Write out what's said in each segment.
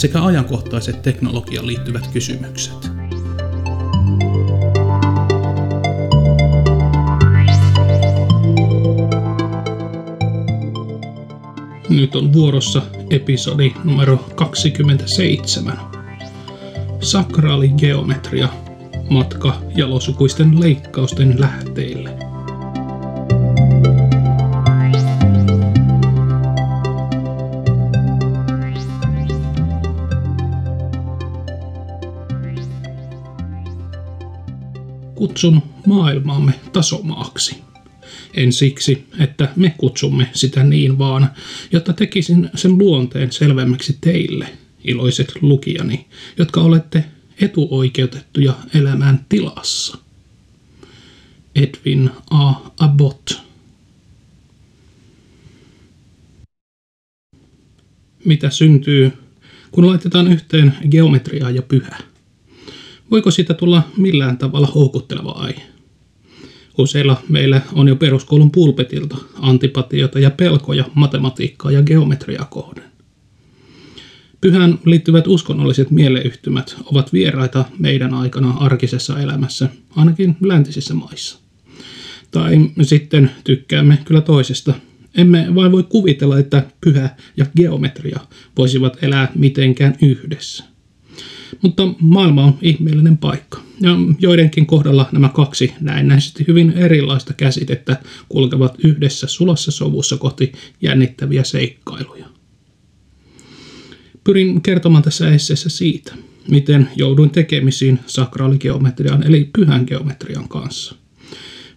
sekä ajankohtaiset teknologiaan liittyvät kysymykset. Nyt on vuorossa episodi numero 27. Sakraaligeometria. Matka jalosukuisten leikkausten lähteille. Kutsun maailmaamme tasomaaksi. En siksi, että me kutsumme sitä niin, vaan jotta tekisin sen luonteen selvemmäksi teille, iloiset lukijani, jotka olette etuoikeutettuja elämään tilassa. Edwin A. Abbott Mitä syntyy, kun laitetaan yhteen geometriaa ja pyhää? Voiko siitä tulla millään tavalla houkutteleva aihe? Useilla meillä on jo peruskoulun pulpetilta antipatioita ja pelkoja matematiikkaa ja geometriaa kohden. Pyhän liittyvät uskonnolliset mieleyhtymät ovat vieraita meidän aikana arkisessa elämässä, ainakin läntisissä maissa. Tai sitten tykkäämme kyllä toisesta. Emme vain voi kuvitella, että pyhä ja geometria voisivat elää mitenkään yhdessä. Mutta maailma on ihmeellinen paikka. Ja joidenkin kohdalla nämä kaksi näennäisesti hyvin erilaista käsitettä kulkevat yhdessä sulassa sovussa kohti jännittäviä seikkailuja. Pyrin kertomaan tässä esseessä siitä, miten jouduin tekemisiin sakraaligeometrian eli pyhän geometrian kanssa.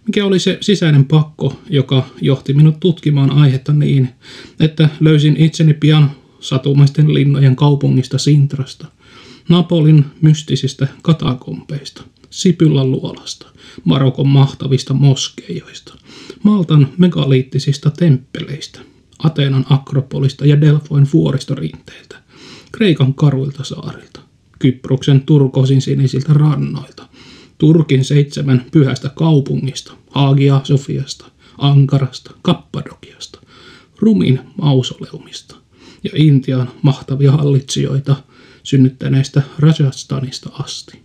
Mikä oli se sisäinen pakko, joka johti minut tutkimaan aihetta niin, että löysin itseni pian satumaisten linnojen kaupungista Sintrasta – Napolin mystisistä katakompeista, Sipylän luolasta, Marokon mahtavista moskeijoista, Maltan megaliittisista temppeleistä, Ateenan akropolista ja Delfoin vuoristorinteiltä, Kreikan karuilta saarilta, Kyproksen turkosin sinisiltä rannoilta, Turkin seitsemän pyhästä kaupungista, Hagia Sofiasta, Ankarasta, Kappadokiasta, Rumin mausoleumista ja Intian mahtavia hallitsijoita – synnyttäneestä Rajasthanista asti.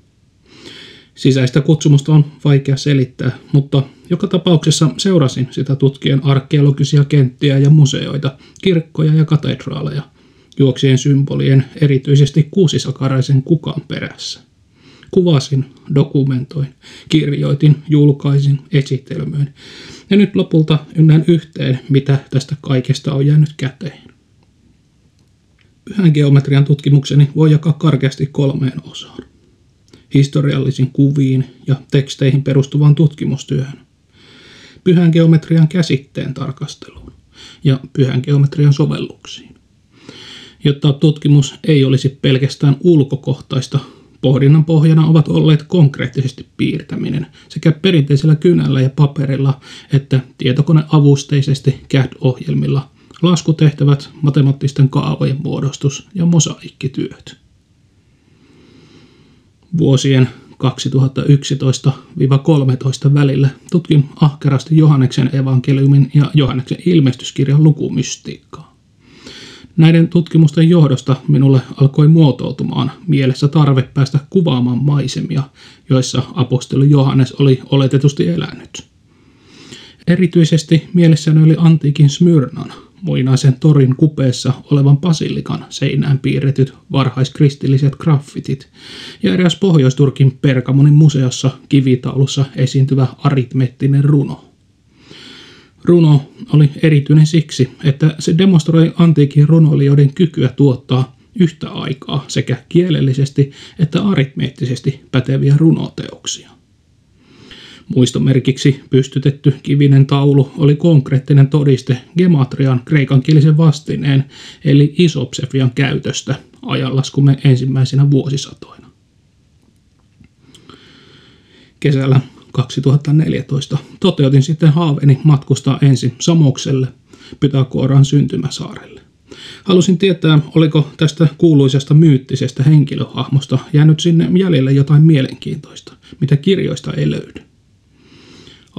Sisäistä kutsumusta on vaikea selittää, mutta joka tapauksessa seurasin sitä tutkien arkeologisia kenttiä ja museoita, kirkkoja ja katedraaleja, juoksien symbolien erityisesti kuusisakaraisen kukan perässä. Kuvasin, dokumentoin, kirjoitin, julkaisin, esitelmöin. Ja nyt lopulta ynnän yhteen, mitä tästä kaikesta on jäänyt käteen. Pyhän geometrian tutkimukseni voi jakaa karkeasti kolmeen osaan. Historiallisiin kuviin ja teksteihin perustuvaan tutkimustyöhön. Pyhän geometrian käsitteen tarkasteluun ja pyhän geometrian sovelluksiin. Jotta tutkimus ei olisi pelkästään ulkokohtaista, pohdinnan pohjana ovat olleet konkreettisesti piirtäminen sekä perinteisellä kynällä ja paperilla että tietokoneavusteisesti CAD-ohjelmilla – laskutehtävät, matemaattisten kaavojen muodostus ja mosaikkityöt. Vuosien 2011-13 välillä tutkin ahkerasti Johanneksen evankeliumin ja Johanneksen ilmestyskirjan lukumystiikkaa. Näiden tutkimusten johdosta minulle alkoi muotoutumaan mielessä tarve päästä kuvaamaan maisemia, joissa apostoli Johannes oli oletetusti elänyt. Erityisesti mielessäni oli antiikin Smyrnan, muinaisen torin kupeessa olevan basilikan seinään piirretyt varhaiskristilliset graffitit ja eräs Pohjoisturkin Pergamonin museossa kivitaulussa esiintyvä aritmettinen runo. Runo oli erityinen siksi, että se demonstroi antiikin runoilijoiden kykyä tuottaa yhtä aikaa sekä kielellisesti että aritmeettisesti päteviä runoteoksia. Muistomerkiksi pystytetty kivinen taulu oli konkreettinen todiste gematrian kreikankielisen vastineen eli isopsefian käytöstä ajanlaskumme ensimmäisenä vuosisatoina. Kesällä 2014 toteutin sitten haaveeni matkustaa ensin Samokselle, Pythagoran syntymäsaarelle. Halusin tietää, oliko tästä kuuluisesta myyttisestä henkilöhahmosta jäänyt sinne jäljelle jotain mielenkiintoista, mitä kirjoista ei löydy.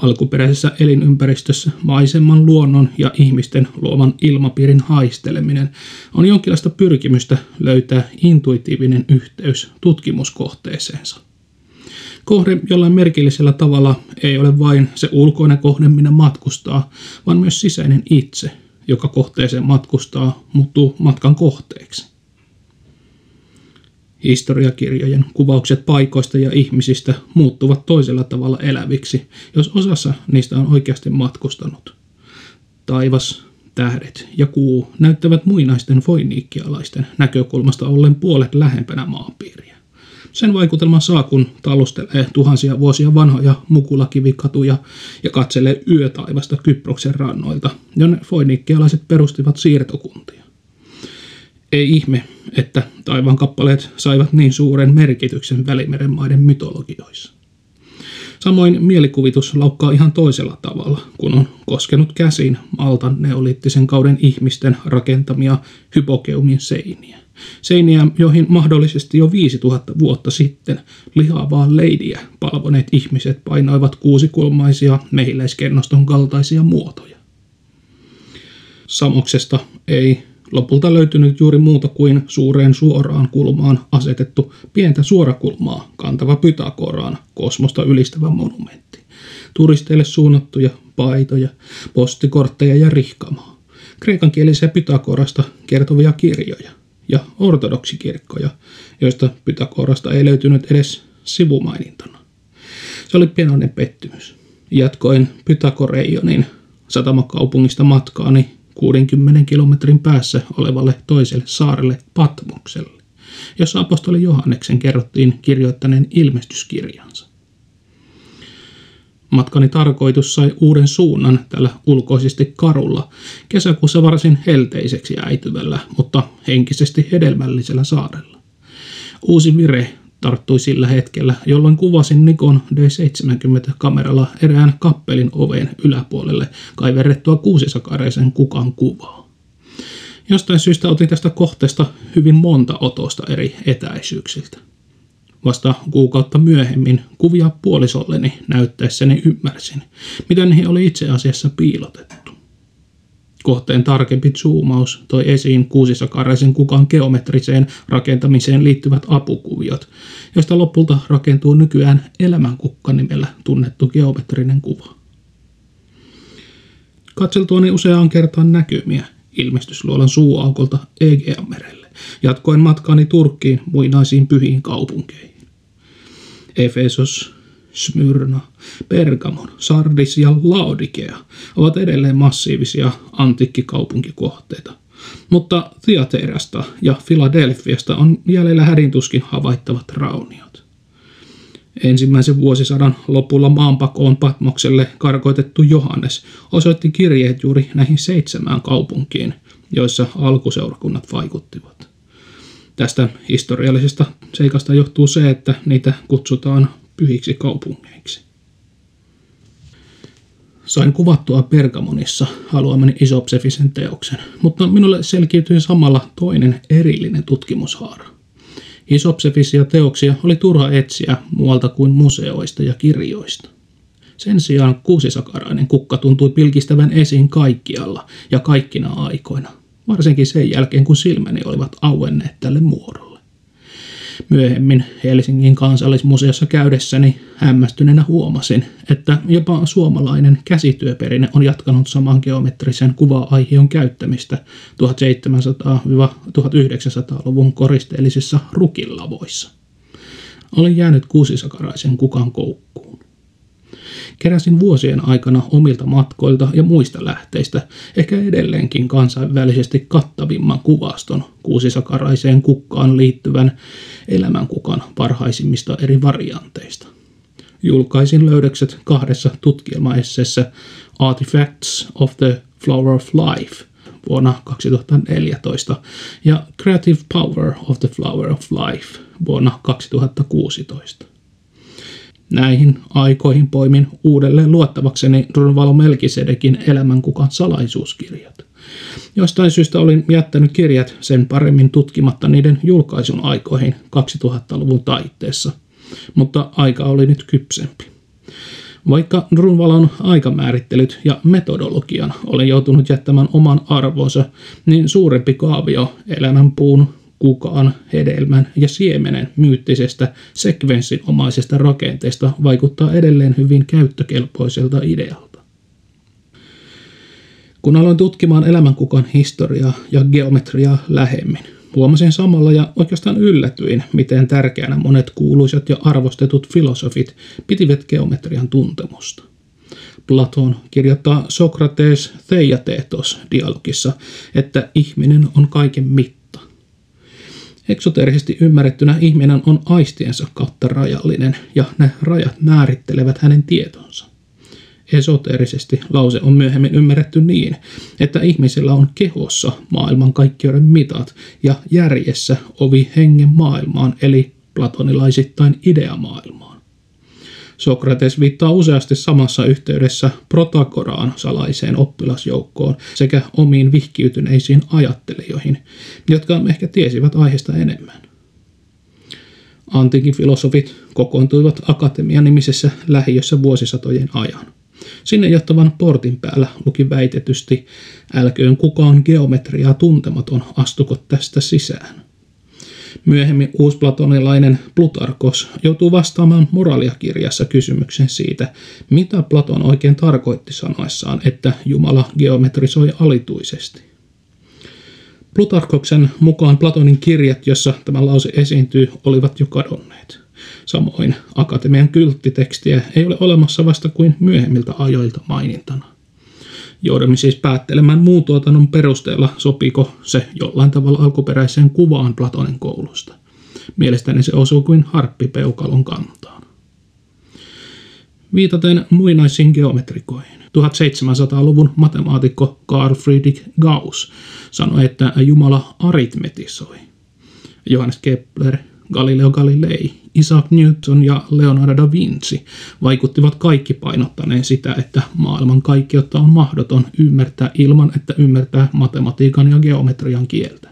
Alkuperäisessä elinympäristössä maisemman luonnon ja ihmisten luoman ilmapiirin haisteleminen on jonkinlaista pyrkimystä löytää intuitiivinen yhteys tutkimuskohteeseensa. Kohde jollain merkillisellä tavalla ei ole vain se ulkoinen kohde, minä matkustaa, vaan myös sisäinen itse, joka kohteeseen matkustaa, muuttuu matkan kohteeksi. Historiakirjojen kuvaukset paikoista ja ihmisistä muuttuvat toisella tavalla eläviksi, jos osassa niistä on oikeasti matkustanut. Taivas, tähdet ja kuu näyttävät muinaisten foiniikkialaisten näkökulmasta ollen puolet lähempänä maapiiriä. Sen vaikutelman saa, kun talustelee tuhansia vuosia vanhoja mukulakivikatuja ja katselee yötaivasta Kyproksen rannoilta, jonne foinikkialaiset perustivat siirtokuntia. Ei ihme, että taivaan kappaleet saivat niin suuren merkityksen Välimeren maiden mytologioissa. Samoin mielikuvitus laukkaa ihan toisella tavalla, kun on koskenut käsin Maltan neoliittisen kauden ihmisten rakentamia hypokeumien seiniä. Seiniä, joihin mahdollisesti jo 5000 vuotta sitten lihavaa leidiä palvoneet ihmiset painoivat kuusikulmaisia mehiläiskennoston kaltaisia muotoja. Samoksesta ei lopulta löytynyt juuri muuta kuin suureen suoraan kulmaan asetettu pientä suorakulmaa kantava Pythagoraan kosmosta ylistävä monumentti. Turisteille suunnattuja paitoja, postikortteja ja rihkamaa. Kreikankielisiä Pythagorasta kertovia kirjoja ja ortodoksikirkkoja, joista Pythagorasta ei löytynyt edes sivumainintana. Se oli pienoinen pettymys. Jatkoin Pythagoreionin satamakaupungista matkaani 60 kilometrin päässä olevalle toiselle saarelle Patmokselle, jossa apostoli Johanneksen kerrottiin kirjoittaneen ilmestyskirjansa. Matkani tarkoitus sai uuden suunnan tällä ulkoisesti karulla, kesäkuussa varsin helteiseksi äityvällä, mutta henkisesti hedelmällisellä saarella. Uusi vire tarttui sillä hetkellä, jolloin kuvasin Nikon D70-kameralla erään kappelin oven yläpuolelle kaiverrettua kuusisakareisen kukan kuvaa. Jostain syystä otin tästä kohteesta hyvin monta otosta eri etäisyyksiltä. Vasta kuukautta myöhemmin kuvia puolisolleni näyttäessäni ymmärsin, miten he oli itse asiassa piilotettu. Kohteen tarkempi zoomaus toi esiin kuusisakaraisen kukan geometriseen rakentamiseen liittyvät apukuviot, joista lopulta rakentuu nykyään elämänkukka nimellä tunnettu geometrinen kuva. Katseltuani useaan kertaan näkymiä ilmestysluolan suuaukolta Egeamerelle, jatkoin matkaani Turkkiin muinaisiin pyhiin kaupunkeihin. Efesos, Smyrna, Pergamon, Sardis ja Laodikea ovat edelleen massiivisia antiikkikaupunkikohteita. Mutta Theaterasta ja Filadelfiasta on jäljellä hädintuskin havaittavat rauniot. Ensimmäisen vuosisadan lopulla maanpakoon Patmokselle karkoitettu Johannes osoitti kirjeet juuri näihin seitsemään kaupunkiin, joissa alkuseurakunnat vaikuttivat. Tästä historiallisesta seikasta johtuu se, että niitä kutsutaan pyhiksi kaupungeiksi. Sain kuvattua Pergamonissa haluamani isopsefisen teoksen, mutta minulle selkiytyi samalla toinen erillinen tutkimushaara. Isopsefisia teoksia oli turha etsiä muualta kuin museoista ja kirjoista. Sen sijaan kuusisakarainen kukka tuntui pilkistävän esiin kaikkialla ja kaikkina aikoina, varsinkin sen jälkeen kun silmäni olivat auenneet tälle muodolle. Myöhemmin Helsingin kansallismuseossa käydessäni hämmästyneenä huomasin, että jopa suomalainen käsityöperinne on jatkanut saman geometrisen kuva-aihion käyttämistä 1700-1900-luvun koristeellisissa rukillavoissa. Olin jäänyt kuusisakaraisen kukan koukkuun. Keräsin vuosien aikana omilta matkoilta ja muista lähteistä ehkä edelleenkin kansainvälisesti kattavimman kuvaston kuusisakaraiseen kukkaan liittyvän elämänkukan parhaisimmista eri varianteista. Julkaisin löydökset kahdessa tutkielmaesseessä Artifacts of the Flower of Life vuonna 2014 ja Creative Power of the Flower of Life vuonna 2016. Näihin aikoihin poimin uudelleen luottavakseni Runvalo Melkisedekin elämänkukan salaisuuskirjat. Jostain syystä olin jättänyt kirjat sen paremmin tutkimatta niiden julkaisun aikoihin 2000-luvun taitteessa, mutta aika oli nyt kypsempi. Vaikka Drunvalon aikamäärittelyt ja metodologian olen joutunut jättämään oman arvonsa, niin suurempi kaavio elämänpuun, kukaan, hedelmän ja siemenen myyttisestä sekvenssinomaisesta rakenteesta vaikuttaa edelleen hyvin käyttökelpoiselta idealta. Kun aloin tutkimaan elämänkukan historiaa ja geometriaa lähemmin, huomasin samalla ja oikeastaan yllätyin, miten tärkeänä monet kuuluisat ja arvostetut filosofit pitivät geometrian tuntemusta. Platon kirjoittaa Sokrates Theiatetos dialogissa, että ihminen on kaiken mitta. Eksoteerisesti ymmärrettynä ihminen on aistiensa kautta rajallinen ja ne rajat määrittelevät hänen tietonsa. Esoteerisesti lause on myöhemmin ymmärretty niin, että ihmisellä on kehossa maailmankaikkeuden mitat ja järjessä ovi hengen maailmaan eli platonilaisittain ideamaailmaan. Sokrates viittaa useasti samassa yhteydessä Protagoraan salaiseen oppilasjoukkoon sekä omiin vihkiytyneisiin ajattelijoihin, jotka ehkä tiesivät aiheesta enemmän. Antiikin filosofit kokoontuivat akatemian nimisessä lähiössä vuosisatojen ajan – Sinne johtavan portin päällä luki väitetysti, älköön kukaan geometriaa tuntematon astuko tästä sisään. Myöhemmin uusplatonilainen Plutarkos joutuu vastaamaan moraaliakirjassa kysymyksen siitä, mitä Platon oikein tarkoitti sanoessaan, että Jumala geometrisoi alituisesti. Plutarkoksen mukaan Platonin kirjat, jossa tämä lause esiintyy, olivat jo kadonneet. Samoin akatemian kylttitekstiä ei ole olemassa vasta kuin myöhemmiltä ajoilta mainintana. Joudumme siis päättelemään muun tuotannon perusteella, sopiko se jollain tavalla alkuperäiseen kuvaan Platonin koulusta. Mielestäni se osuu kuin harppipeukalon kantaan. Viitaten muinaisiin geometrikoihin. 1700-luvun matemaatikko Carl Friedrich Gauss sanoi, että Jumala aritmetisoi. Johannes Kepler Galileo Galilei, Isaac Newton ja Leonardo da Vinci vaikuttivat kaikki painottaneen sitä, että maailman kaikkeutta on mahdoton ymmärtää ilman, että ymmärtää matematiikan ja geometrian kieltä.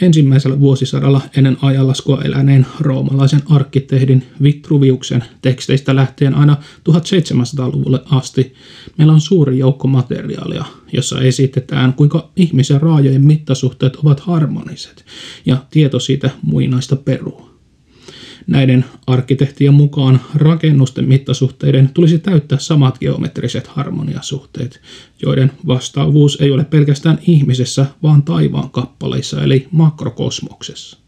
Ensimmäisellä vuosisadalla ennen ajanlaskua eläneen roomalaisen arkkitehdin Vitruviuksen teksteistä lähtien aina 1700-luvulle asti meillä on suuri joukko materiaalia, jossa esitetään, kuinka ihmisen raajojen mittasuhteet ovat harmoniset ja tieto siitä muinaista perua. Näiden arkkitehtien mukaan rakennusten mittasuhteiden tulisi täyttää samat geometriset harmoniasuhteet, joiden vastaavuus ei ole pelkästään ihmisessä, vaan taivaan kappaleissa eli makrokosmoksessa.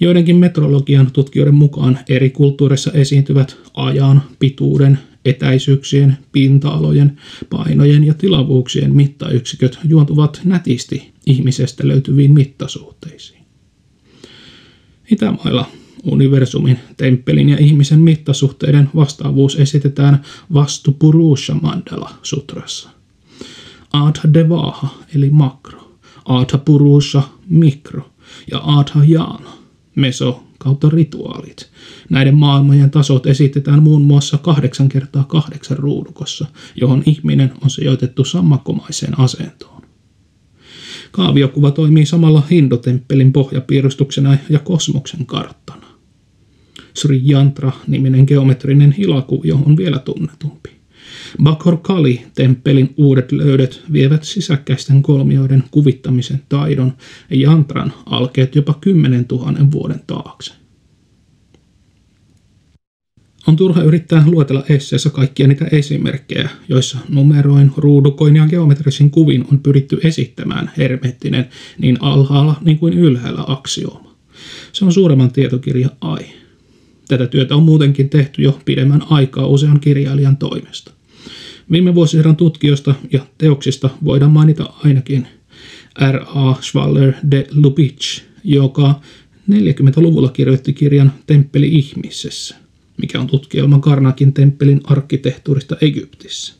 Joidenkin metrologian tutkijoiden mukaan eri kulttuureissa esiintyvät ajan, pituuden, etäisyyksien, pinta-alojen, painojen ja tilavuuksien mittayksiköt juontuvat nätisti ihmisestä löytyviin mittasuhteisiin. Itämailla universumin, temppelin ja ihmisen mittasuhteiden vastaavuus esitetään Vastupurusha Mandala sutrassa. Adha Devaha eli makro, Adha Purusha mikro ja Adha Jana meso kautta rituaalit. Näiden maailmojen tasot esitetään muun muassa 8 kertaa 8 ruudukossa, johon ihminen on sijoitettu sammakomaiseen asentoon. Kaaviokuva toimii samalla Hindotemppelin pohjapiirustuksena ja kosmoksen karttana. Sri Yantra-niminen geometrinen hilakuvio on vielä tunnetumpi. Bakhor Kali-temppelin uudet löydöt vievät sisäkkäisten kolmioiden kuvittamisen taidon ja jantran alkeet jopa 10 000 vuoden taakse. On turha yrittää luetella esseessä kaikkia niitä esimerkkejä, joissa numeroin, ruudukoin ja geometrisin kuvin on pyritty esittämään hermettinen niin alhaalla niin kuin ylhäällä aksiooma. Se on suuremman tietokirja aihe. Tätä työtä on muutenkin tehty jo pidemmän aikaa usean kirjailijan toimesta. Viime vuosisadan tutkijoista ja teoksista voidaan mainita ainakin R.A. Schwaller de Lubitsch, joka 40-luvulla kirjoitti kirjan Temppeli ihmisessä mikä on tutkielma Karnakin temppelin arkkitehtuurista Egyptissä.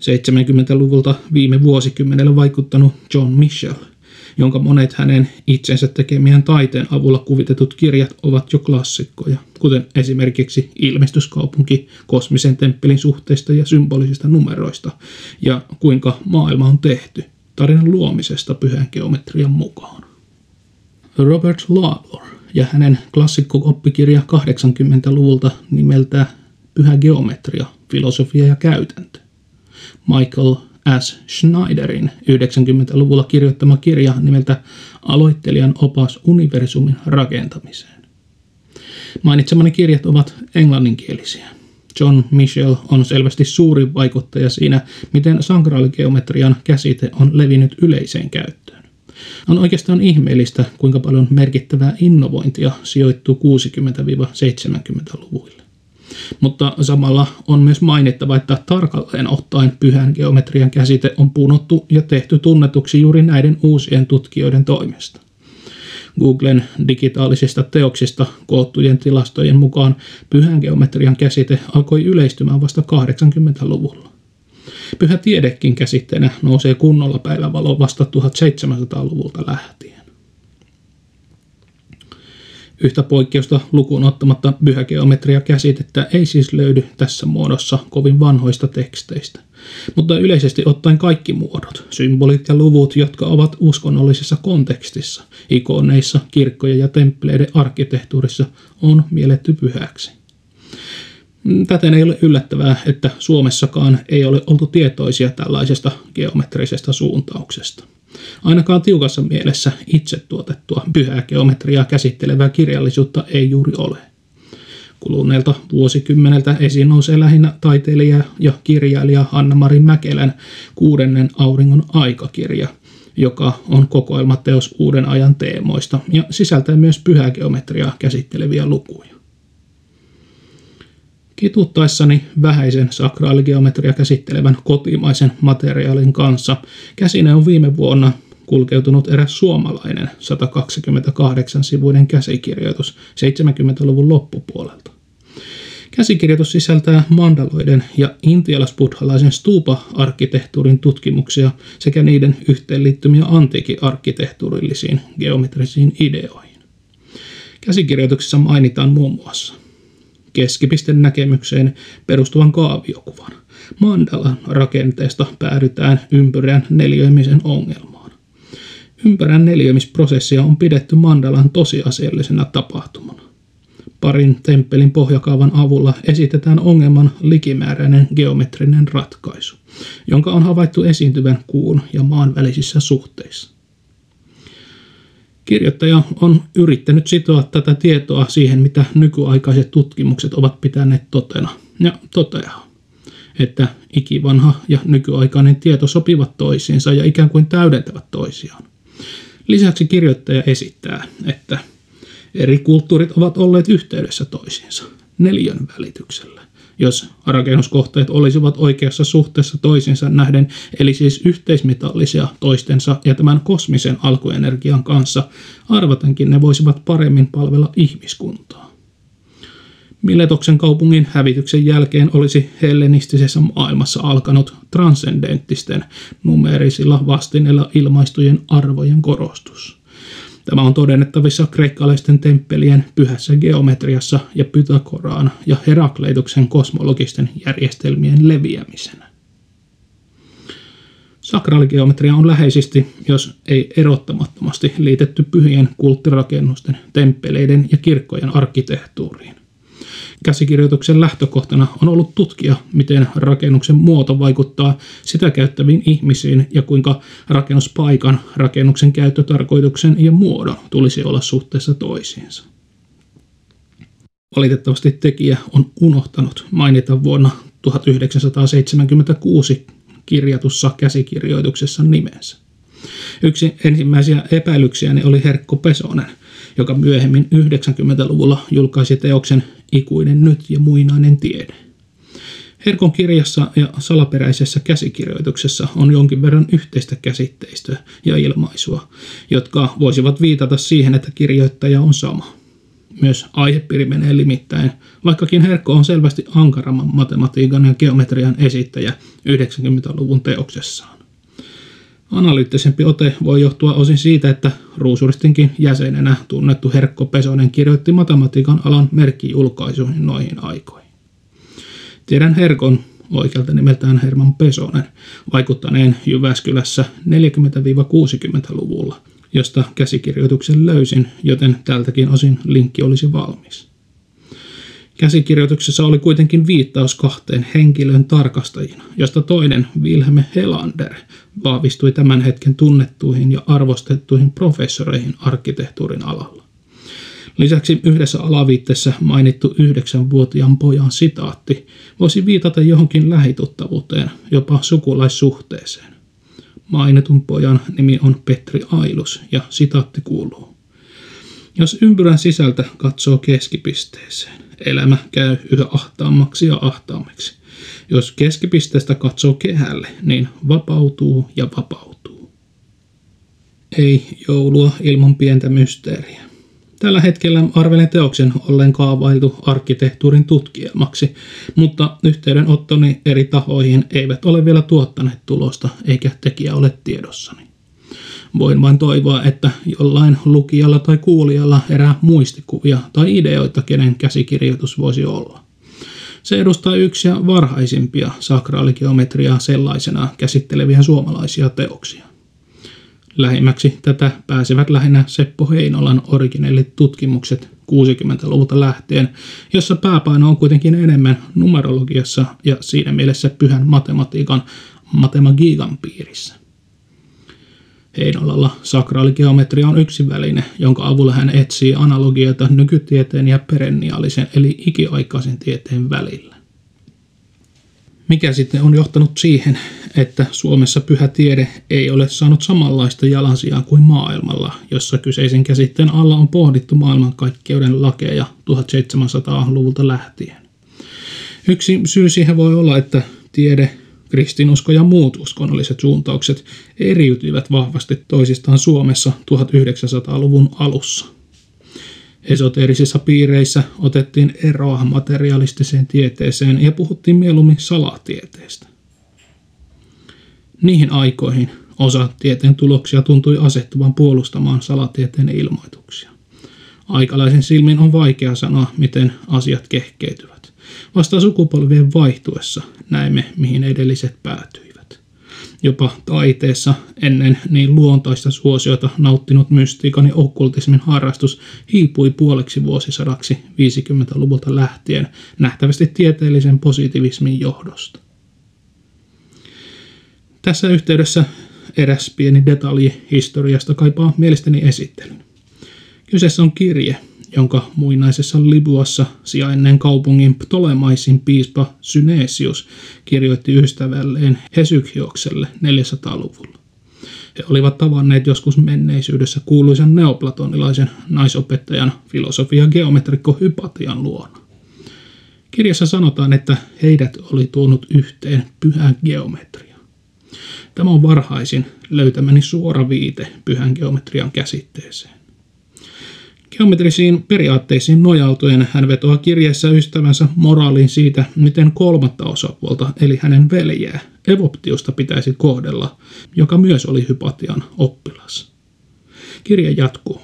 70-luvulta viime vuosikymmenellä vaikuttanut John Michel, jonka monet hänen itsensä tekemien taiteen avulla kuvitetut kirjat ovat jo klassikkoja, kuten esimerkiksi Ilmestyskaupunki kosmisen temppelin suhteista ja symbolisista numeroista, ja kuinka maailma on tehty, tarinan luomisesta pyhän geometrian mukaan. Robert Lawlor ja hänen klassikko-oppikirja 80-luvulta nimeltä Pyhä geometria, filosofia ja käytäntö. Michael S. Schneiderin 90-luvulla kirjoittama kirja nimeltä Aloittelijan opas universumin rakentamiseen. Mainitsemani kirjat ovat englanninkielisiä. John Michel on selvästi suuri vaikuttaja siinä, miten sankraaligeometrian käsite on levinnyt yleiseen käyttöön. On oikeastaan ihmeellistä, kuinka paljon merkittävää innovointia sijoittuu 60-70-luvuille. Mutta samalla on myös mainittava, että tarkalleen ottaen pyhän geometrian käsite on punottu ja tehty tunnetuksi juuri näiden uusien tutkijoiden toimesta. Googlen digitaalisista teoksista koottujen tilastojen mukaan pyhän geometrian käsite alkoi yleistymään vasta 80-luvulla. Pyhä tiedekin käsitteenä nousee kunnolla päivävaloon vasta 1700-luvulta lähtien. Yhtä poikkeusta lukuun ottamatta pyhägeometria käsitettä ei siis löydy tässä muodossa kovin vanhoista teksteistä. Mutta yleisesti ottaen kaikki muodot, symbolit ja luvut, jotka ovat uskonnollisessa kontekstissa, ikoneissa, kirkkojen ja temppeleiden arkkitehtuurissa, on mielletty pyhäksi. Täten ei ole yllättävää, että Suomessakaan ei ole oltu tietoisia tällaisesta geometrisesta suuntauksesta. Ainakaan tiukassa mielessä itse tuotettua pyhää geometriaa käsittelevää kirjallisuutta ei juuri ole. Kuluneelta vuosikymmeneltä esiin nousee lähinnä taiteilija ja kirjailija Anna-Mari Mäkelän kuudennen auringon aikakirja, joka on kokoelmateos uuden ajan teemoista ja sisältää myös pyhää geometriaa käsitteleviä lukuja. Kituttaessani vähäisen sakraaligeometria käsittelevän kotimaisen materiaalin kanssa käsine on viime vuonna kulkeutunut eräs suomalainen 128-sivuinen käsikirjoitus 70-luvun loppupuolelta. Käsikirjoitus sisältää mandaloiden ja intialasbuddhalaisen stupa-arkkitehtuurin tutkimuksia sekä niiden yhteenliittymiä antiikin arkkitehtuurillisiin geometrisiin ideoihin. Käsikirjoituksessa mainitaan muun muassa keskipisten näkemykseen perustuvan kaaviokuvan. Mandalan rakenteesta päädytään ympyrän neljöimisen ongelmaan. Ympärän neljöimisprosessia on pidetty mandalan tosiasiallisena tapahtumana. Parin temppelin pohjakaavan avulla esitetään ongelman likimääräinen geometrinen ratkaisu, jonka on havaittu esiintyvän kuun ja maan välisissä suhteissa. Kirjoittaja on yrittänyt sitoa tätä tietoa siihen, mitä nykyaikaiset tutkimukset ovat pitäneet totena, ja toteaa, että ikivanha ja nykyaikainen tieto sopivat toisiinsa ja ikään kuin täydentävät toisiaan. Lisäksi kirjoittaja esittää, että eri kulttuurit ovat olleet yhteydessä toisiinsa neljön välityksellä jos rakennuskohteet olisivat oikeassa suhteessa toisinsa nähden, eli siis yhteismitallisia toistensa ja tämän kosmisen alkuenergian kanssa, arvatenkin ne voisivat paremmin palvella ihmiskuntaa. Miletoksen kaupungin hävityksen jälkeen olisi hellenistisessä maailmassa alkanut transcendenttisten numerisilla vastineilla ilmaistujen arvojen korostus – Tämä on todennettavissa kreikkalaisten temppelien pyhässä geometriassa ja Pythagoraan ja Herakleituksen kosmologisten järjestelmien leviämisenä. Sakraaligeometria on läheisesti, jos ei erottamattomasti, liitetty pyhien kulttirakennusten, temppeleiden ja kirkkojen arkkitehtuuriin. Käsikirjoituksen lähtökohtana on ollut tutkia, miten rakennuksen muoto vaikuttaa sitä käyttäviin ihmisiin ja kuinka rakennuspaikan, rakennuksen käyttötarkoituksen ja muodon tulisi olla suhteessa toisiinsa. Valitettavasti tekijä on unohtanut mainita vuonna 1976 kirjatussa käsikirjoituksessa nimensä. Yksi ensimmäisiä epäilyksiäni oli Herkko Pesonen, joka myöhemmin 90-luvulla julkaisi teoksen Ikuinen nyt ja muinainen tiede. Herkon kirjassa ja salaperäisessä käsikirjoituksessa on jonkin verran yhteistä käsitteistöä ja ilmaisua, jotka voisivat viitata siihen, että kirjoittaja on sama. Myös aihepiiri menee limittäin, vaikkakin Herkko on selvästi ankaramman matematiikan ja geometrian esittäjä 90-luvun teoksessaan. Analyyttisempi ote voi johtua osin siitä, että Ruusuristinkin jäsenenä tunnettu Herkko Pesonen kirjoitti matematiikan alan merkkijulkaisuihin noihin aikoihin. Tiedän Herkon oikealta nimeltään Herman Pesonen, vaikuttaneen Jyväskylässä 40-60-luvulla, josta käsikirjoituksen löysin, joten tältäkin osin linkki olisi valmis. Käsikirjoituksessa oli kuitenkin viittaus kahteen henkilön tarkastajina, josta toinen, Wilhelm Helander, vahvistui tämän hetken tunnettuihin ja arvostettuihin professoreihin arkkitehtuurin alalla. Lisäksi yhdessä alaviitteessä mainittu yhdeksänvuotiaan pojan sitaatti voisi viitata johonkin lähituttavuuteen, jopa sukulaissuhteeseen. Mainitun pojan nimi on Petri Ailus ja sitaatti kuuluu. Jos ympyrän sisältä katsoo keskipisteeseen, elämä käy yhä ahtaammaksi ja ahtaammaksi. Jos keskipisteestä katsoo kehälle, niin vapautuu ja vapautuu. Ei joulua ilman pientä mysteeriä. Tällä hetkellä arvelen teoksen ollen kaavailtu arkkitehtuurin tutkielmaksi, mutta yhteydenottoni eri tahoihin eivät ole vielä tuottaneet tulosta eikä tekijä ole tiedossani. Voin vain toivoa, että jollain lukijalla tai kuulijalla erää muistikuvia tai ideoita, kenen käsikirjoitus voisi olla. Se edustaa yksiä varhaisimpia sakraaligeometriaa sellaisena käsitteleviä suomalaisia teoksia. Lähimmäksi tätä pääsevät lähinnä Seppo Heinolan originellit tutkimukset 60-luvulta lähtien, jossa pääpaino on kuitenkin enemmän numerologiassa ja siinä mielessä pyhän matematiikan matemagiikan piirissä. Heinolalla sakraaligeometria on yksi väline, jonka avulla hän etsii analogioita nykytieteen ja perenniaalisen eli ikiaikaisen tieteen välillä. Mikä sitten on johtanut siihen, että Suomessa pyhä tiede ei ole saanut samanlaista jalansijaa kuin maailmalla, jossa kyseisen käsitteen alla on pohdittu maailmankaikkeuden lakeja 1700-luvulta lähtien. Yksi syy siihen voi olla, että tiede kristinusko ja muut uskonnolliset suuntaukset eriytyivät vahvasti toisistaan Suomessa 1900-luvun alussa. Esoteerisissa piireissä otettiin eroa materialistiseen tieteeseen ja puhuttiin mieluummin salatieteestä. Niihin aikoihin osa tieteen tuloksia tuntui asettuvan puolustamaan salatieteen ilmoituksia. Aikalaisen silmin on vaikea sanoa, miten asiat kehkeytyvät. Vasta sukupolvien vaihtuessa näemme, mihin edelliset päätyivät. Jopa taiteessa ennen niin luontaista suosiota nauttinut mystiikan ja okkultismin harrastus hiipui puoleksi vuosisadaksi 50-luvulta lähtien nähtävästi tieteellisen positivismin johdosta. Tässä yhteydessä eräs pieni detalji historiasta kaipaa mielestäni esittelyn. Kyseessä on kirje, jonka muinaisessa Libuassa sijainneen kaupungin Ptolemaisin piispa Synesius kirjoitti ystävälleen Hesykiokselle 400-luvulla. He olivat tavanneet joskus menneisyydessä kuuluisen neoplatonilaisen naisopettajan filosofia geometrikko Hypatian luona. Kirjassa sanotaan, että heidät oli tuonut yhteen pyhän geometria. Tämä on varhaisin löytämäni suora viite pyhän geometrian käsitteeseen. Geometrisiin periaatteisiin nojautuen hän vetoaa kirjeessä ystävänsä moraaliin siitä, miten kolmatta osapuolta, eli hänen veljää, Evoptiusta pitäisi kohdella, joka myös oli Hypatian oppilas. Kirja jatkuu.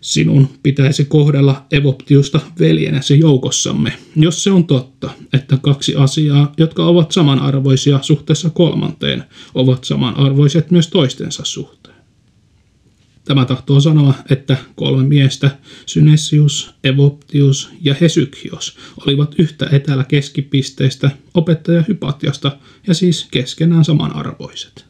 Sinun pitäisi kohdella Evoptiusta veljenäsi joukossamme, jos se on totta, että kaksi asiaa, jotka ovat samanarvoisia suhteessa kolmanteen, ovat samanarvoiset myös toistensa suhteen. Tämä tahtoo sanoa, että kolme miestä, Synesius, Evoptius ja Hesykios, olivat yhtä etäällä keskipisteestä opettaja Hypatiasta ja siis keskenään samanarvoiset.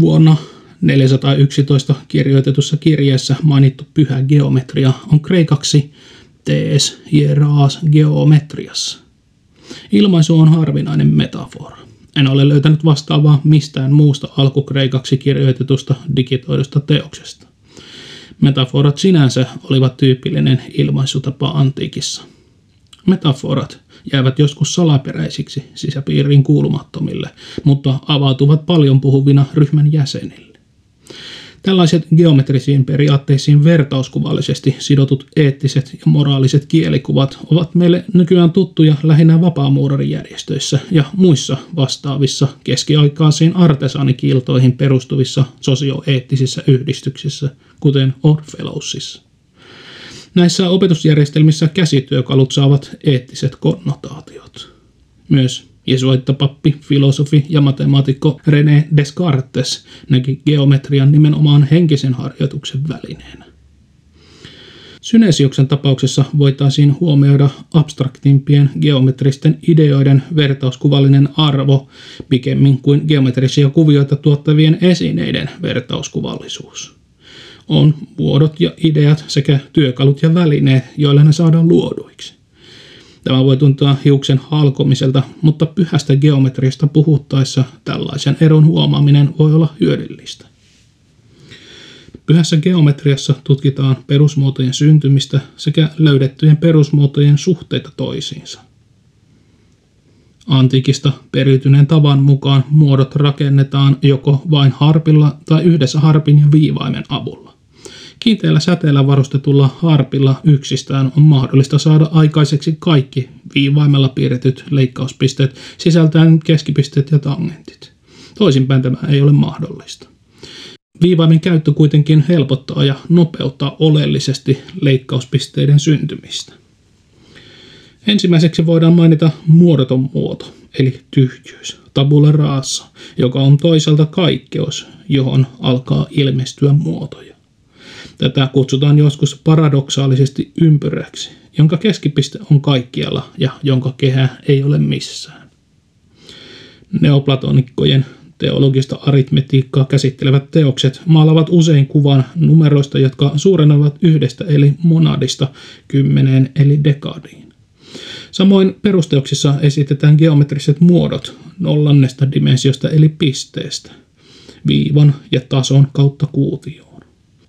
Vuonna 411 kirjoitetussa kirjeessä mainittu pyhä geometria on kreikaksi tees hieraas geometriassa. Ilmaisu on harvinainen metafora. En ole löytänyt vastaavaa mistään muusta alkukreikaksi kirjoitetusta digitoidusta teoksesta. Metaforat sinänsä olivat tyypillinen ilmaisutapa antiikissa. Metaforat jäävät joskus salaperäisiksi sisäpiiriin kuulumattomille, mutta avautuvat paljon puhuvina ryhmän jäsenille. Tällaiset geometrisiin periaatteisiin vertauskuvallisesti sidotut eettiset ja moraaliset kielikuvat ovat meille nykyään tuttuja lähinnä vapaamuurarijärjestöissä ja muissa vastaavissa keskiaikaisiin artesaanikiiltoihin perustuvissa sosioeettisissä yhdistyksissä, kuten Orfellowsissa. Näissä opetusjärjestelmissä käsityökalut saavat eettiset konnotaatiot. Myös Jesuittapappi, filosofi ja matemaatikko René Descartes näki geometrian nimenomaan henkisen harjoituksen välineenä. Synesiuksen tapauksessa voitaisiin huomioida abstraktimpien geometristen ideoiden vertauskuvallinen arvo pikemmin kuin geometrisia kuvioita tuottavien esineiden vertauskuvallisuus. On muodot ja ideat sekä työkalut ja välineet, joilla ne saadaan luoduiksi. Tämä voi tuntua hiuksen halkomiselta, mutta pyhästä geometriasta puhuttaessa tällaisen eron huomaaminen voi olla hyödyllistä. Pyhässä geometriassa tutkitaan perusmuotojen syntymistä sekä löydettyjen perusmuotojen suhteita toisiinsa. Antiikista periytyneen tavan mukaan muodot rakennetaan joko vain harpilla tai yhdessä harpin ja viivaimen avulla. Kiinteällä säteellä varustetulla harpilla yksistään on mahdollista saada aikaiseksi kaikki viivaimella piirretyt leikkauspisteet sisältäen keskipisteet ja tangentit. Toisinpäin tämä ei ole mahdollista. Viivaimen käyttö kuitenkin helpottaa ja nopeuttaa oleellisesti leikkauspisteiden syntymistä. Ensimmäiseksi voidaan mainita muodoton muoto, eli tyhjyys, tabula rasa, joka on toisaalta kaikkeus, johon alkaa ilmestyä muotoja. Tätä kutsutaan joskus paradoksaalisesti ympyräksi, jonka keskipiste on kaikkialla ja jonka kehä ei ole missään. Neoplatonikkojen teologista aritmetiikkaa käsittelevät teokset maalavat usein kuvan numeroista, jotka suurenevat yhdestä eli monadista kymmeneen eli dekadiin. Samoin perusteoksissa esitetään geometriset muodot nollannesta dimensiosta eli pisteestä, viivan ja tason kautta kuutioon.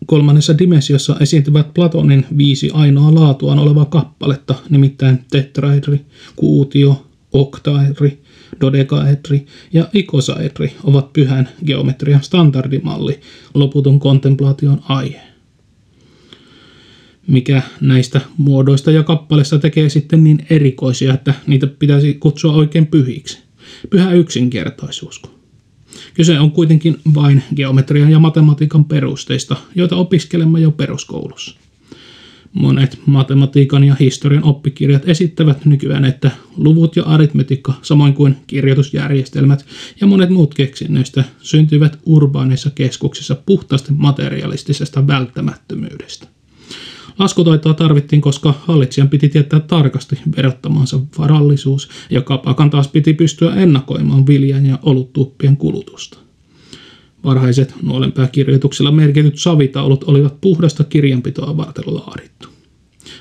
Kolmannessa dimensiossa esiintyvät Platonin viisi ainoa laatuaan olevaa kappaletta, nimittäin tetraedri, kuutio, oktaedri, dodekaedri ja ikosaedri ovat pyhän geometrian standardimalli, loputon kontemplaation aihe. Mikä näistä muodoista ja kappaleista tekee sitten niin erikoisia, että niitä pitäisi kutsua oikein pyhiksi? Pyhä yksinkertaisuusko? Kyse on kuitenkin vain geometrian ja matematiikan perusteista, joita opiskelemme jo peruskoulussa. Monet matematiikan ja historian oppikirjat esittävät nykyään, että luvut ja aritmetiikka, samoin kuin kirjoitusjärjestelmät ja monet muut keksinnöistä syntyivät urbaaneissa keskuksissa puhtaasti materialistisesta välttämättömyydestä. Laskutaitoa tarvittiin, koska hallitsijan piti tietää tarkasti verottamansa varallisuus ja kapakan taas piti pystyä ennakoimaan viljan ja oluttuppien kulutusta. Varhaiset nuolenpääkirjoituksilla merkityt savitaulut olivat puhdasta kirjanpitoa varten laadittu.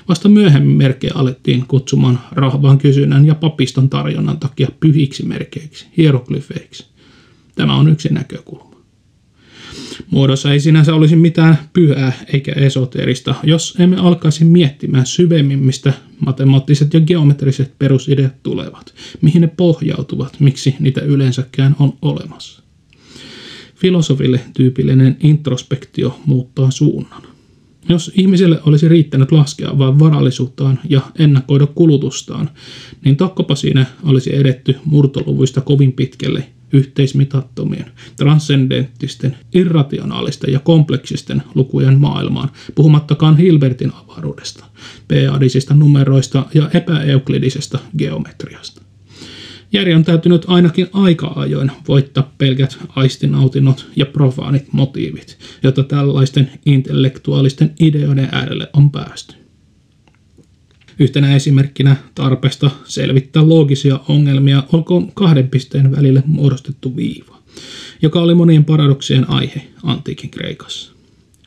Vasta myöhemmin merkkejä alettiin kutsumaan rahvaan kysynnän ja papiston tarjonnan takia pyhiksi merkeiksi, hieroglyfeiksi. Tämä on yksi näkökulma. Muodossa ei sinänsä olisi mitään pyhää eikä esoterista, jos emme alkaisi miettimään syvemmin, mistä matemaattiset ja geometriset perusideat tulevat, mihin ne pohjautuvat, miksi niitä yleensäkään on olemassa. Filosofille tyypillinen introspektio muuttaa suunnan. Jos ihmiselle olisi riittänyt laskea vain varallisuuttaan ja ennakoida kulutustaan, niin tokkopa siinä olisi edetty murtoluvuista kovin pitkälle yhteismitattomien, transcendenttisten, irrationaalisten ja kompleksisten lukujen maailmaan, puhumattakaan Hilbertin avaruudesta, p-adisista numeroista ja epäeuklidisesta geometriasta. Järj on täytynyt ainakin aika-ajoin voittaa pelkät aistinautinnot ja profaanit motiivit, jotta tällaisten intellektuaalisten ideoiden äärelle on päästy. Yhtenä esimerkkinä tarpeesta selvittää loogisia ongelmia olkoon kahden pisteen välille muodostettu viiva, joka oli monien paradoksien aihe antiikin Kreikassa.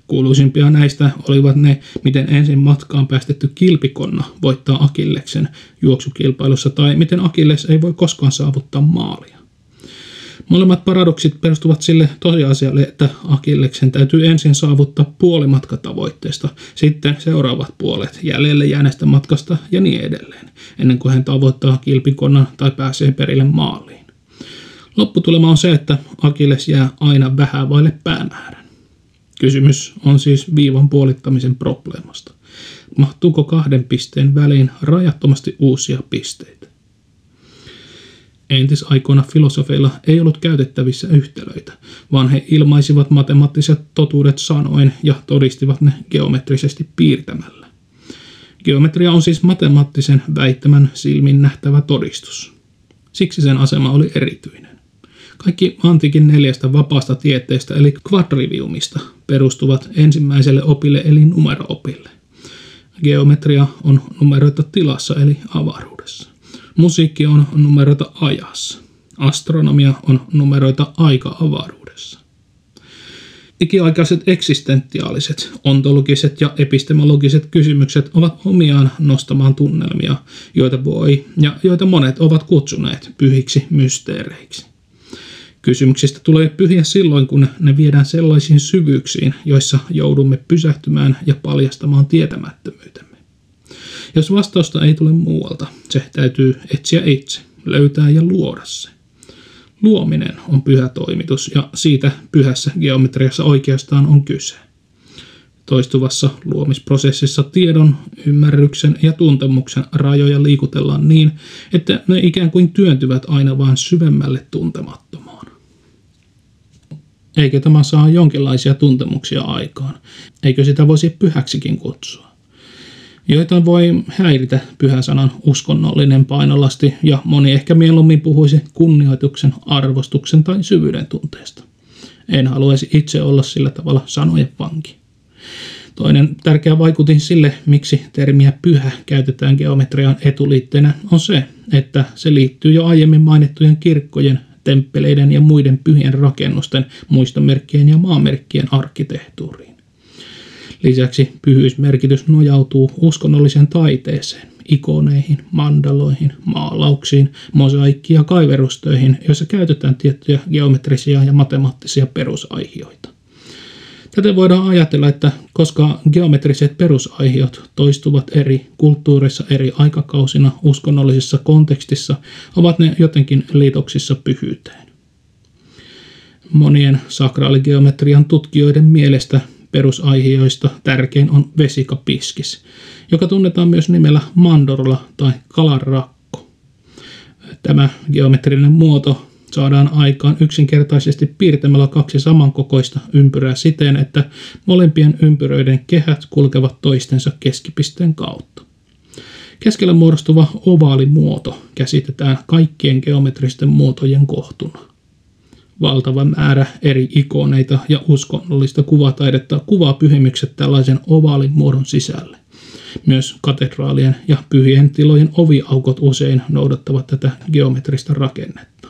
Kuuluisimpia näistä olivat ne, miten ensin matkaan päästetty kilpikonna voittaa Akilleksen juoksukilpailussa tai miten Akilles ei voi koskaan saavuttaa maalia. Molemmat paradoksit perustuvat sille tosiasialle, että Akilleksen täytyy ensin saavuttaa puoli matkatavoitteesta, sitten seuraavat puolet jäljelle jääneestä matkasta ja niin edelleen, ennen kuin hän tavoittaa kilpikonnan tai pääsee perille maaliin. Lopputulema on se, että Akilles jää aina vähän vaille päämäärän. Kysymys on siis viivan puolittamisen probleemasta. Mahtuuko kahden pisteen väliin rajattomasti uusia pisteitä? Entisaikoina filosofeilla ei ollut käytettävissä yhtälöitä, vaan he ilmaisivat matemaattiset totuudet sanoen ja todistivat ne geometrisesti piirtämällä. Geometria on siis matemaattisen väittämän silmin nähtävä todistus. Siksi sen asema oli erityinen. Kaikki antiikin neljästä vapaasta tieteestä eli quadriviumista perustuvat ensimmäiselle opille eli numeroopille. Geometria on numeroita tilassa eli avaruudessa. Musiikki on numeroita ajassa. Astronomia on numeroita aika-avaruudessa. Ikiaikaiset eksistentiaaliset, ontologiset ja epistemologiset kysymykset ovat omiaan nostamaan tunnelmia, joita voi ja joita monet ovat kutsuneet pyhiksi mysteereiksi. Kysymyksistä tulee pyhiä silloin, kun ne viedään sellaisiin syvyyksiin, joissa joudumme pysähtymään ja paljastamaan tietämättömyytemme. Jos vastausta ei tule muualta, se täytyy etsiä itse, löytää ja luoda se. Luominen on pyhä toimitus ja siitä pyhässä geometriassa oikeastaan on kyse. Toistuvassa luomisprosessissa tiedon, ymmärryksen ja tuntemuksen rajoja liikutellaan niin, että ne ikään kuin työntyvät aina vain syvemmälle tuntemattomaan. Eikö tämä saa jonkinlaisia tuntemuksia aikaan? Eikö sitä voisi pyhäksikin kutsua? Joita voi häiritä pyhän sanan uskonnollinen painolasti ja moni ehkä mieluummin puhuisi kunnioituksen, arvostuksen tai syvyyden tunteesta. En haluaisi itse olla sillä tavalla sanojen vanki. Toinen tärkeä vaikutin sille, miksi termiä pyhä käytetään geometrian etuliitteenä, on se, että se liittyy jo aiemmin mainittujen kirkkojen, temppeleiden ja muiden pyhien rakennusten, muistomerkkien ja maamerkkien arkkitehtuuriin. Lisäksi pyhyysmerkitys nojautuu uskonnolliseen taiteeseen, ikoneihin, mandaloihin, maalauksiin, mosaikki- ja kaiverustöihin, joissa käytetään tiettyjä geometrisia ja matemaattisia perusaihioita. Täten voidaan ajatella, että koska geometriset perusaihiot toistuvat eri kulttuureissa eri aikakausina uskonnollisessa kontekstissa, ovat ne jotenkin liitoksissa pyhyyteen. Monien sakraaligeometrian tutkijoiden mielestä perusaihioista tärkein on vesikapiskis, joka tunnetaan myös nimellä mandorla tai kalanrakko. Tämä geometrinen muoto saadaan aikaan yksinkertaisesti piirtämällä kaksi samankokoista ympyrää siten, että molempien ympyröiden kehät kulkevat toistensa keskipisteen kautta. Keskellä muodostuva ovaalimuoto käsitetään kaikkien geometristen muotojen kohtuna valtava määrä eri ikoneita ja uskonnollista kuvataidetta kuvaa pyhimykset tällaisen ovaalin muodon sisälle. Myös katedraalien ja pyhien tilojen oviaukot usein noudattavat tätä geometrista rakennetta.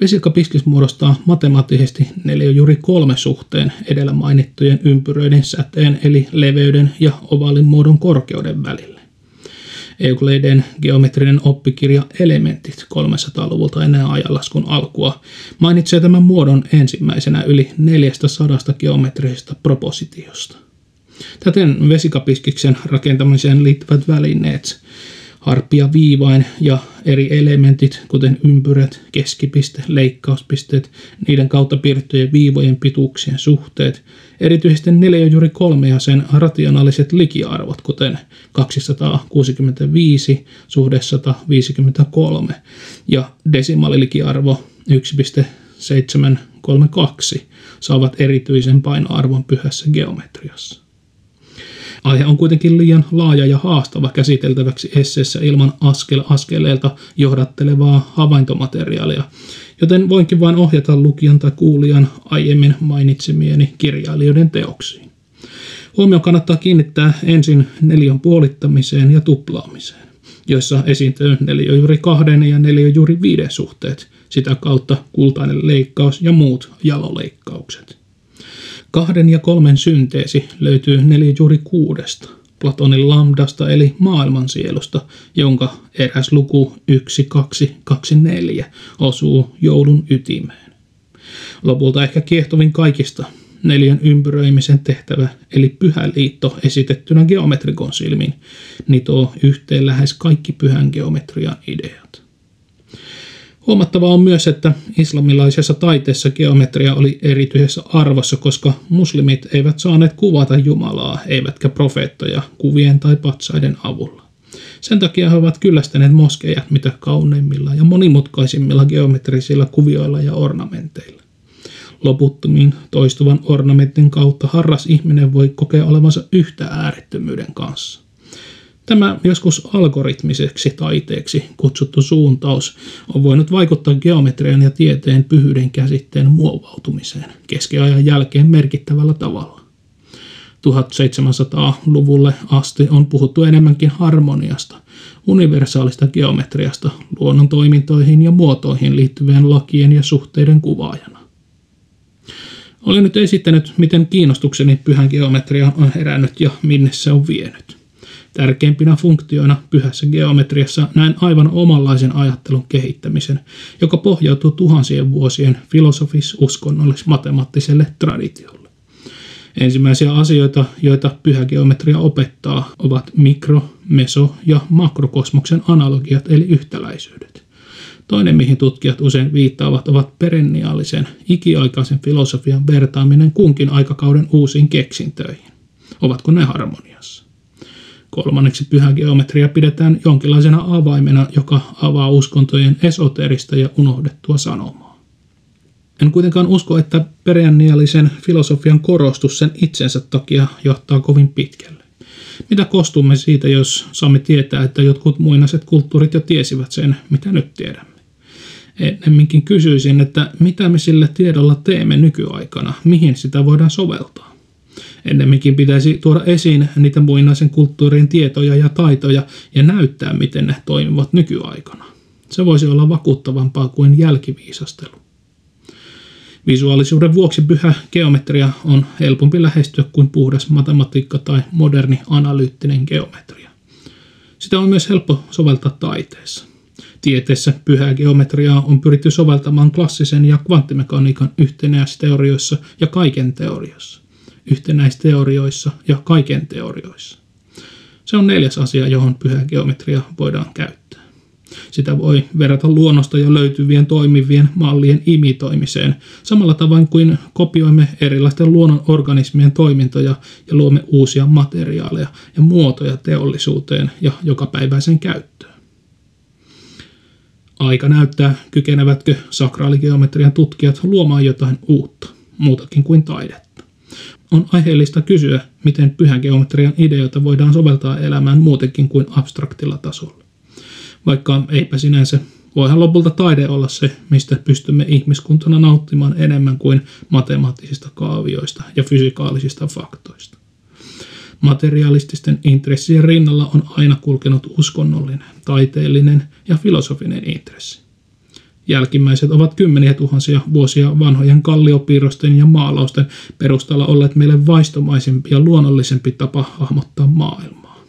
Vesilkapiskis muodostaa matemaattisesti juuri kolme suhteen edellä mainittujen ympyröiden säteen eli leveyden ja ovaalin muodon korkeuden välillä. Eucliden geometrinen oppikirja Elementit 300-luvulta ennen ajanlaskun alkua mainitsee tämän muodon ensimmäisenä yli 400 geometrisesta propositiosta. Täten vesikapiskiksen rakentamiseen liittyvät välineet harppia viivain ja eri elementit, kuten ympyrät, keskipiste, leikkauspisteet, niiden kautta piirrettyjen viivojen pituuksien suhteet, erityisesti juuri kolme ja sen rationaaliset likiarvot, kuten 265 suhde 153 ja desimaalilikiarvo 1,732 saavat erityisen painoarvon pyhässä geometriassa. Aihe on kuitenkin liian laaja ja haastava käsiteltäväksi esseessä ilman askel askeleelta johdattelevaa havaintomateriaalia, joten voinkin vain ohjata lukijan tai kuulijan aiemmin mainitsemieni kirjailijoiden teoksiin. Huomio kannattaa kiinnittää ensin neliön puolittamiseen ja tuplaamiseen, joissa esiintyy neljä juuri kahden ja neljä juuri viiden suhteet, sitä kautta kultainen leikkaus ja muut jaloleikkaukset. Kahden ja kolmen synteesi löytyy neljä juuri kuudesta, Platonin lambdasta eli maailmansielusta, jonka eräs luku 1224 osuu joulun ytimeen. Lopulta ehkä kiehtovin kaikista neljän ympyröimisen tehtävä, eli pyhä liitto esitettynä geometrikon silmin, nitoo yhteen lähes kaikki pyhän geometrian ideat. Huomattavaa on myös, että islamilaisessa taiteessa geometria oli erityisessä arvossa, koska muslimit eivät saaneet kuvata Jumalaa, eivätkä profeettoja kuvien tai patsaiden avulla. Sen takia he ovat kyllästäneet moskeijat mitä kauneimmilla ja monimutkaisimmilla geometrisilla kuvioilla ja ornamenteilla. Loputtomiin toistuvan ornamentin kautta harras ihminen voi kokea olevansa yhtä äärettömyyden kanssa. Tämä joskus algoritmiseksi taiteeksi kutsuttu suuntaus on voinut vaikuttaa geometrian ja tieteen pyhyyden käsitteen muovautumiseen keskiajan jälkeen merkittävällä tavalla. 1700-luvulle asti on puhuttu enemmänkin harmoniasta, universaalista geometriasta, luonnon toimintoihin ja muotoihin liittyvien lakien ja suhteiden kuvaajana. Olen nyt esittänyt, miten kiinnostukseni pyhän geometria on herännyt ja minne se on vienyt. Tärkeimpinä funktioina pyhässä geometriassa näen aivan omanlaisen ajattelun kehittämisen, joka pohjautuu tuhansien vuosien filosofis-uskonnollis-matemaattiselle traditiolle. Ensimmäisiä asioita, joita pyhä geometria opettaa, ovat mikro-, meso- ja makrokosmoksen analogiat eli yhtäläisyydet. Toinen, mihin tutkijat usein viittaavat, ovat perenniaalisen, ikiaikaisen filosofian vertaaminen kunkin aikakauden uusiin keksintöihin. Ovatko ne harmoniassa? Kolmanneksi pyhä geometria pidetään jonkinlaisena avaimena, joka avaa uskontojen esoterista ja unohdettua sanomaa. En kuitenkaan usko, että perenniaalisen filosofian korostus sen itsensä takia johtaa kovin pitkälle. Mitä kostumme siitä, jos saamme tietää, että jotkut muinaiset kulttuurit jo tiesivät sen, mitä nyt tiedämme? Ennemminkin kysyisin, että mitä me sillä tiedolla teemme nykyaikana, mihin sitä voidaan soveltaa. Ennemminkin pitäisi tuoda esiin niitä muinaisen kulttuurin tietoja ja taitoja ja näyttää, miten ne toimivat nykyaikana. Se voisi olla vakuuttavampaa kuin jälkiviisastelu. Visuaalisuuden vuoksi pyhä geometria on helpompi lähestyä kuin puhdas matematiikka tai moderni analyyttinen geometria. Sitä on myös helppo soveltaa taiteessa. Tieteessä pyhää geometriaa on pyritty soveltamaan klassisen ja kvanttimekaniikan yhtenäisteorioissa ja kaiken teoriassa yhtenäisteorioissa ja kaiken teorioissa. Se on neljäs asia, johon pyhä geometria voidaan käyttää. Sitä voi verrata luonnosta jo löytyvien toimivien mallien imitoimiseen, samalla tavoin kuin kopioimme erilaisten luonnon organismien toimintoja ja luomme uusia materiaaleja ja muotoja teollisuuteen ja jokapäiväisen käyttöön. Aika näyttää, kykenevätkö sakraaligeometrian tutkijat luomaan jotain uutta, muutakin kuin taidetta on aiheellista kysyä, miten pyhän geometrian ideoita voidaan soveltaa elämään muutenkin kuin abstraktilla tasolla. Vaikka eipä sinänsä voihan lopulta taide olla se, mistä pystymme ihmiskuntana nauttimaan enemmän kuin matemaattisista kaavioista ja fysikaalisista faktoista. Materialististen intressien rinnalla on aina kulkenut uskonnollinen, taiteellinen ja filosofinen intressi. Jälkimmäiset ovat kymmeniä tuhansia vuosia vanhojen kalliopiirrosten ja maalausten perustalla olleet meille vaistomaisempi ja luonnollisempi tapa hahmottaa maailmaa.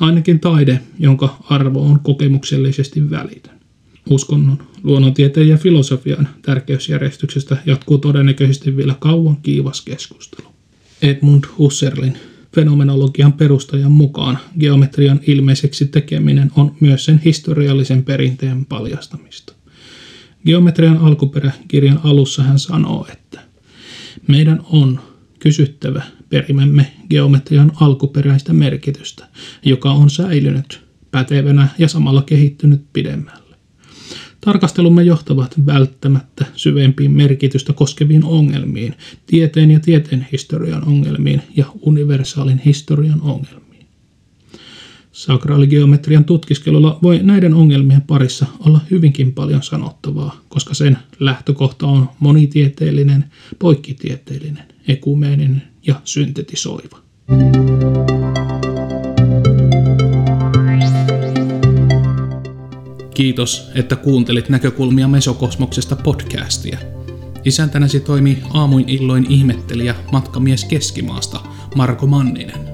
Ainakin taide, jonka arvo on kokemuksellisesti välitön. Uskonnon, luonnontieteen ja filosofian tärkeysjärjestyksestä jatkuu todennäköisesti vielä kauan kiivas keskustelu. Edmund Husserlin fenomenologian perustajan mukaan geometrian ilmeiseksi tekeminen on myös sen historiallisen perinteen paljastamista. Geometrian alkuperä kirjan alussa hän sanoo, että meidän on kysyttävä perimemme geometrian alkuperäistä merkitystä, joka on säilynyt pätevänä ja samalla kehittynyt pidemmälle. Tarkastelumme johtavat välttämättä syvempiin merkitystä koskeviin ongelmiin, tieteen ja tieteen historian ongelmiin ja universaalin historian ongelmiin. Sakraaligeometrian tutkiskelulla voi näiden ongelmien parissa olla hyvinkin paljon sanottavaa, koska sen lähtökohta on monitieteellinen, poikkitieteellinen, ekumeeninen ja syntetisoiva. Kiitos, että kuuntelit näkökulmia Mesokosmoksesta podcastia. Isäntänäsi toimii aamuin illoin ihmettelijä matkamies Keskimaasta Marko Manninen.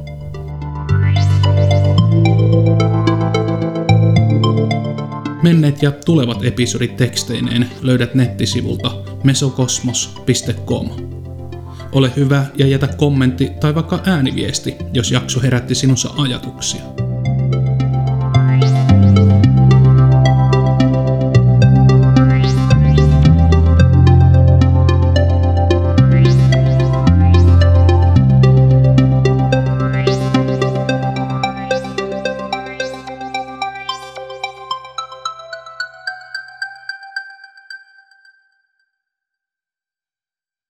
Menneet ja tulevat episodit teksteineen löydät nettisivulta mesokosmos.com. Ole hyvä ja jätä kommentti tai vaikka ääniviesti, jos jakso herätti sinussa ajatuksia.